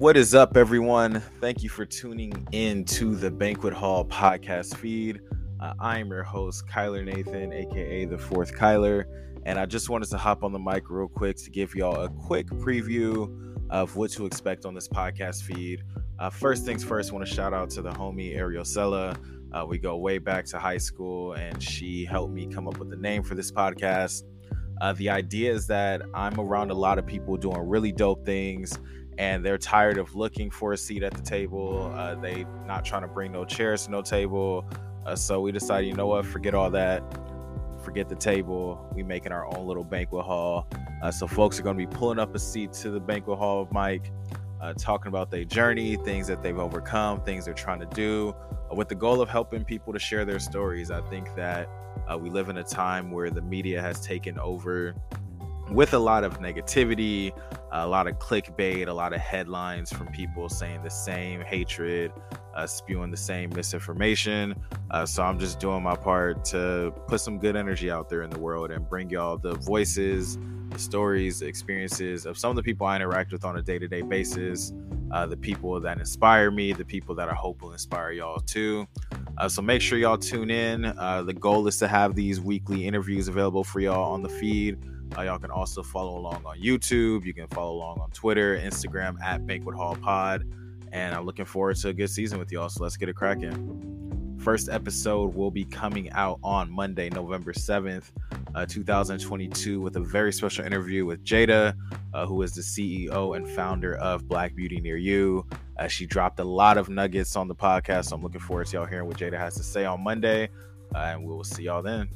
What is up, everyone? Thank you for tuning in to the Banquet Hall podcast feed. Uh, I am your host, Kyler Nathan, aka the fourth Kyler, and I just wanted to hop on the mic real quick to give y'all a quick preview of what to expect on this podcast feed. Uh, first things first, I want to shout out to the homie Ariel Sella. Uh, we go way back to high school, and she helped me come up with the name for this podcast. Uh, the idea is that I'm around a lot of people doing really dope things and they're tired of looking for a seat at the table. Uh, they not trying to bring no chairs no table. Uh, so we decided, you know what, forget all that, forget the table. We making our own little banquet hall. Uh, so folks are going to be pulling up a seat to the banquet hall of Mike, uh, talking about their journey, things that they've overcome, things they're trying to do, uh, with the goal of helping people to share their stories. I think that uh, we live in a time where the media has taken over with a lot of negativity, a lot of clickbait, a lot of headlines from people saying the same hatred, uh, spewing the same misinformation. Uh, so I'm just doing my part to put some good energy out there in the world and bring y'all the voices, the stories, the experiences of some of the people I interact with on a day to day basis, uh, the people that inspire me, the people that I hope will inspire y'all too. Uh, so make sure y'all tune in. Uh, the goal is to have these weekly interviews available for y'all on the feed. Uh, y'all can also follow along on YouTube. You can follow along on Twitter, Instagram at Banquet Hall Pod. And I'm looking forward to a good season with y'all. So let's get it cracking. First episode will be coming out on Monday, November 7th, uh, 2022, with a very special interview with Jada, uh, who is the CEO and founder of Black Beauty Near You. Uh, she dropped a lot of nuggets on the podcast. So I'm looking forward to y'all hearing what Jada has to say on Monday. Uh, and we will see y'all then.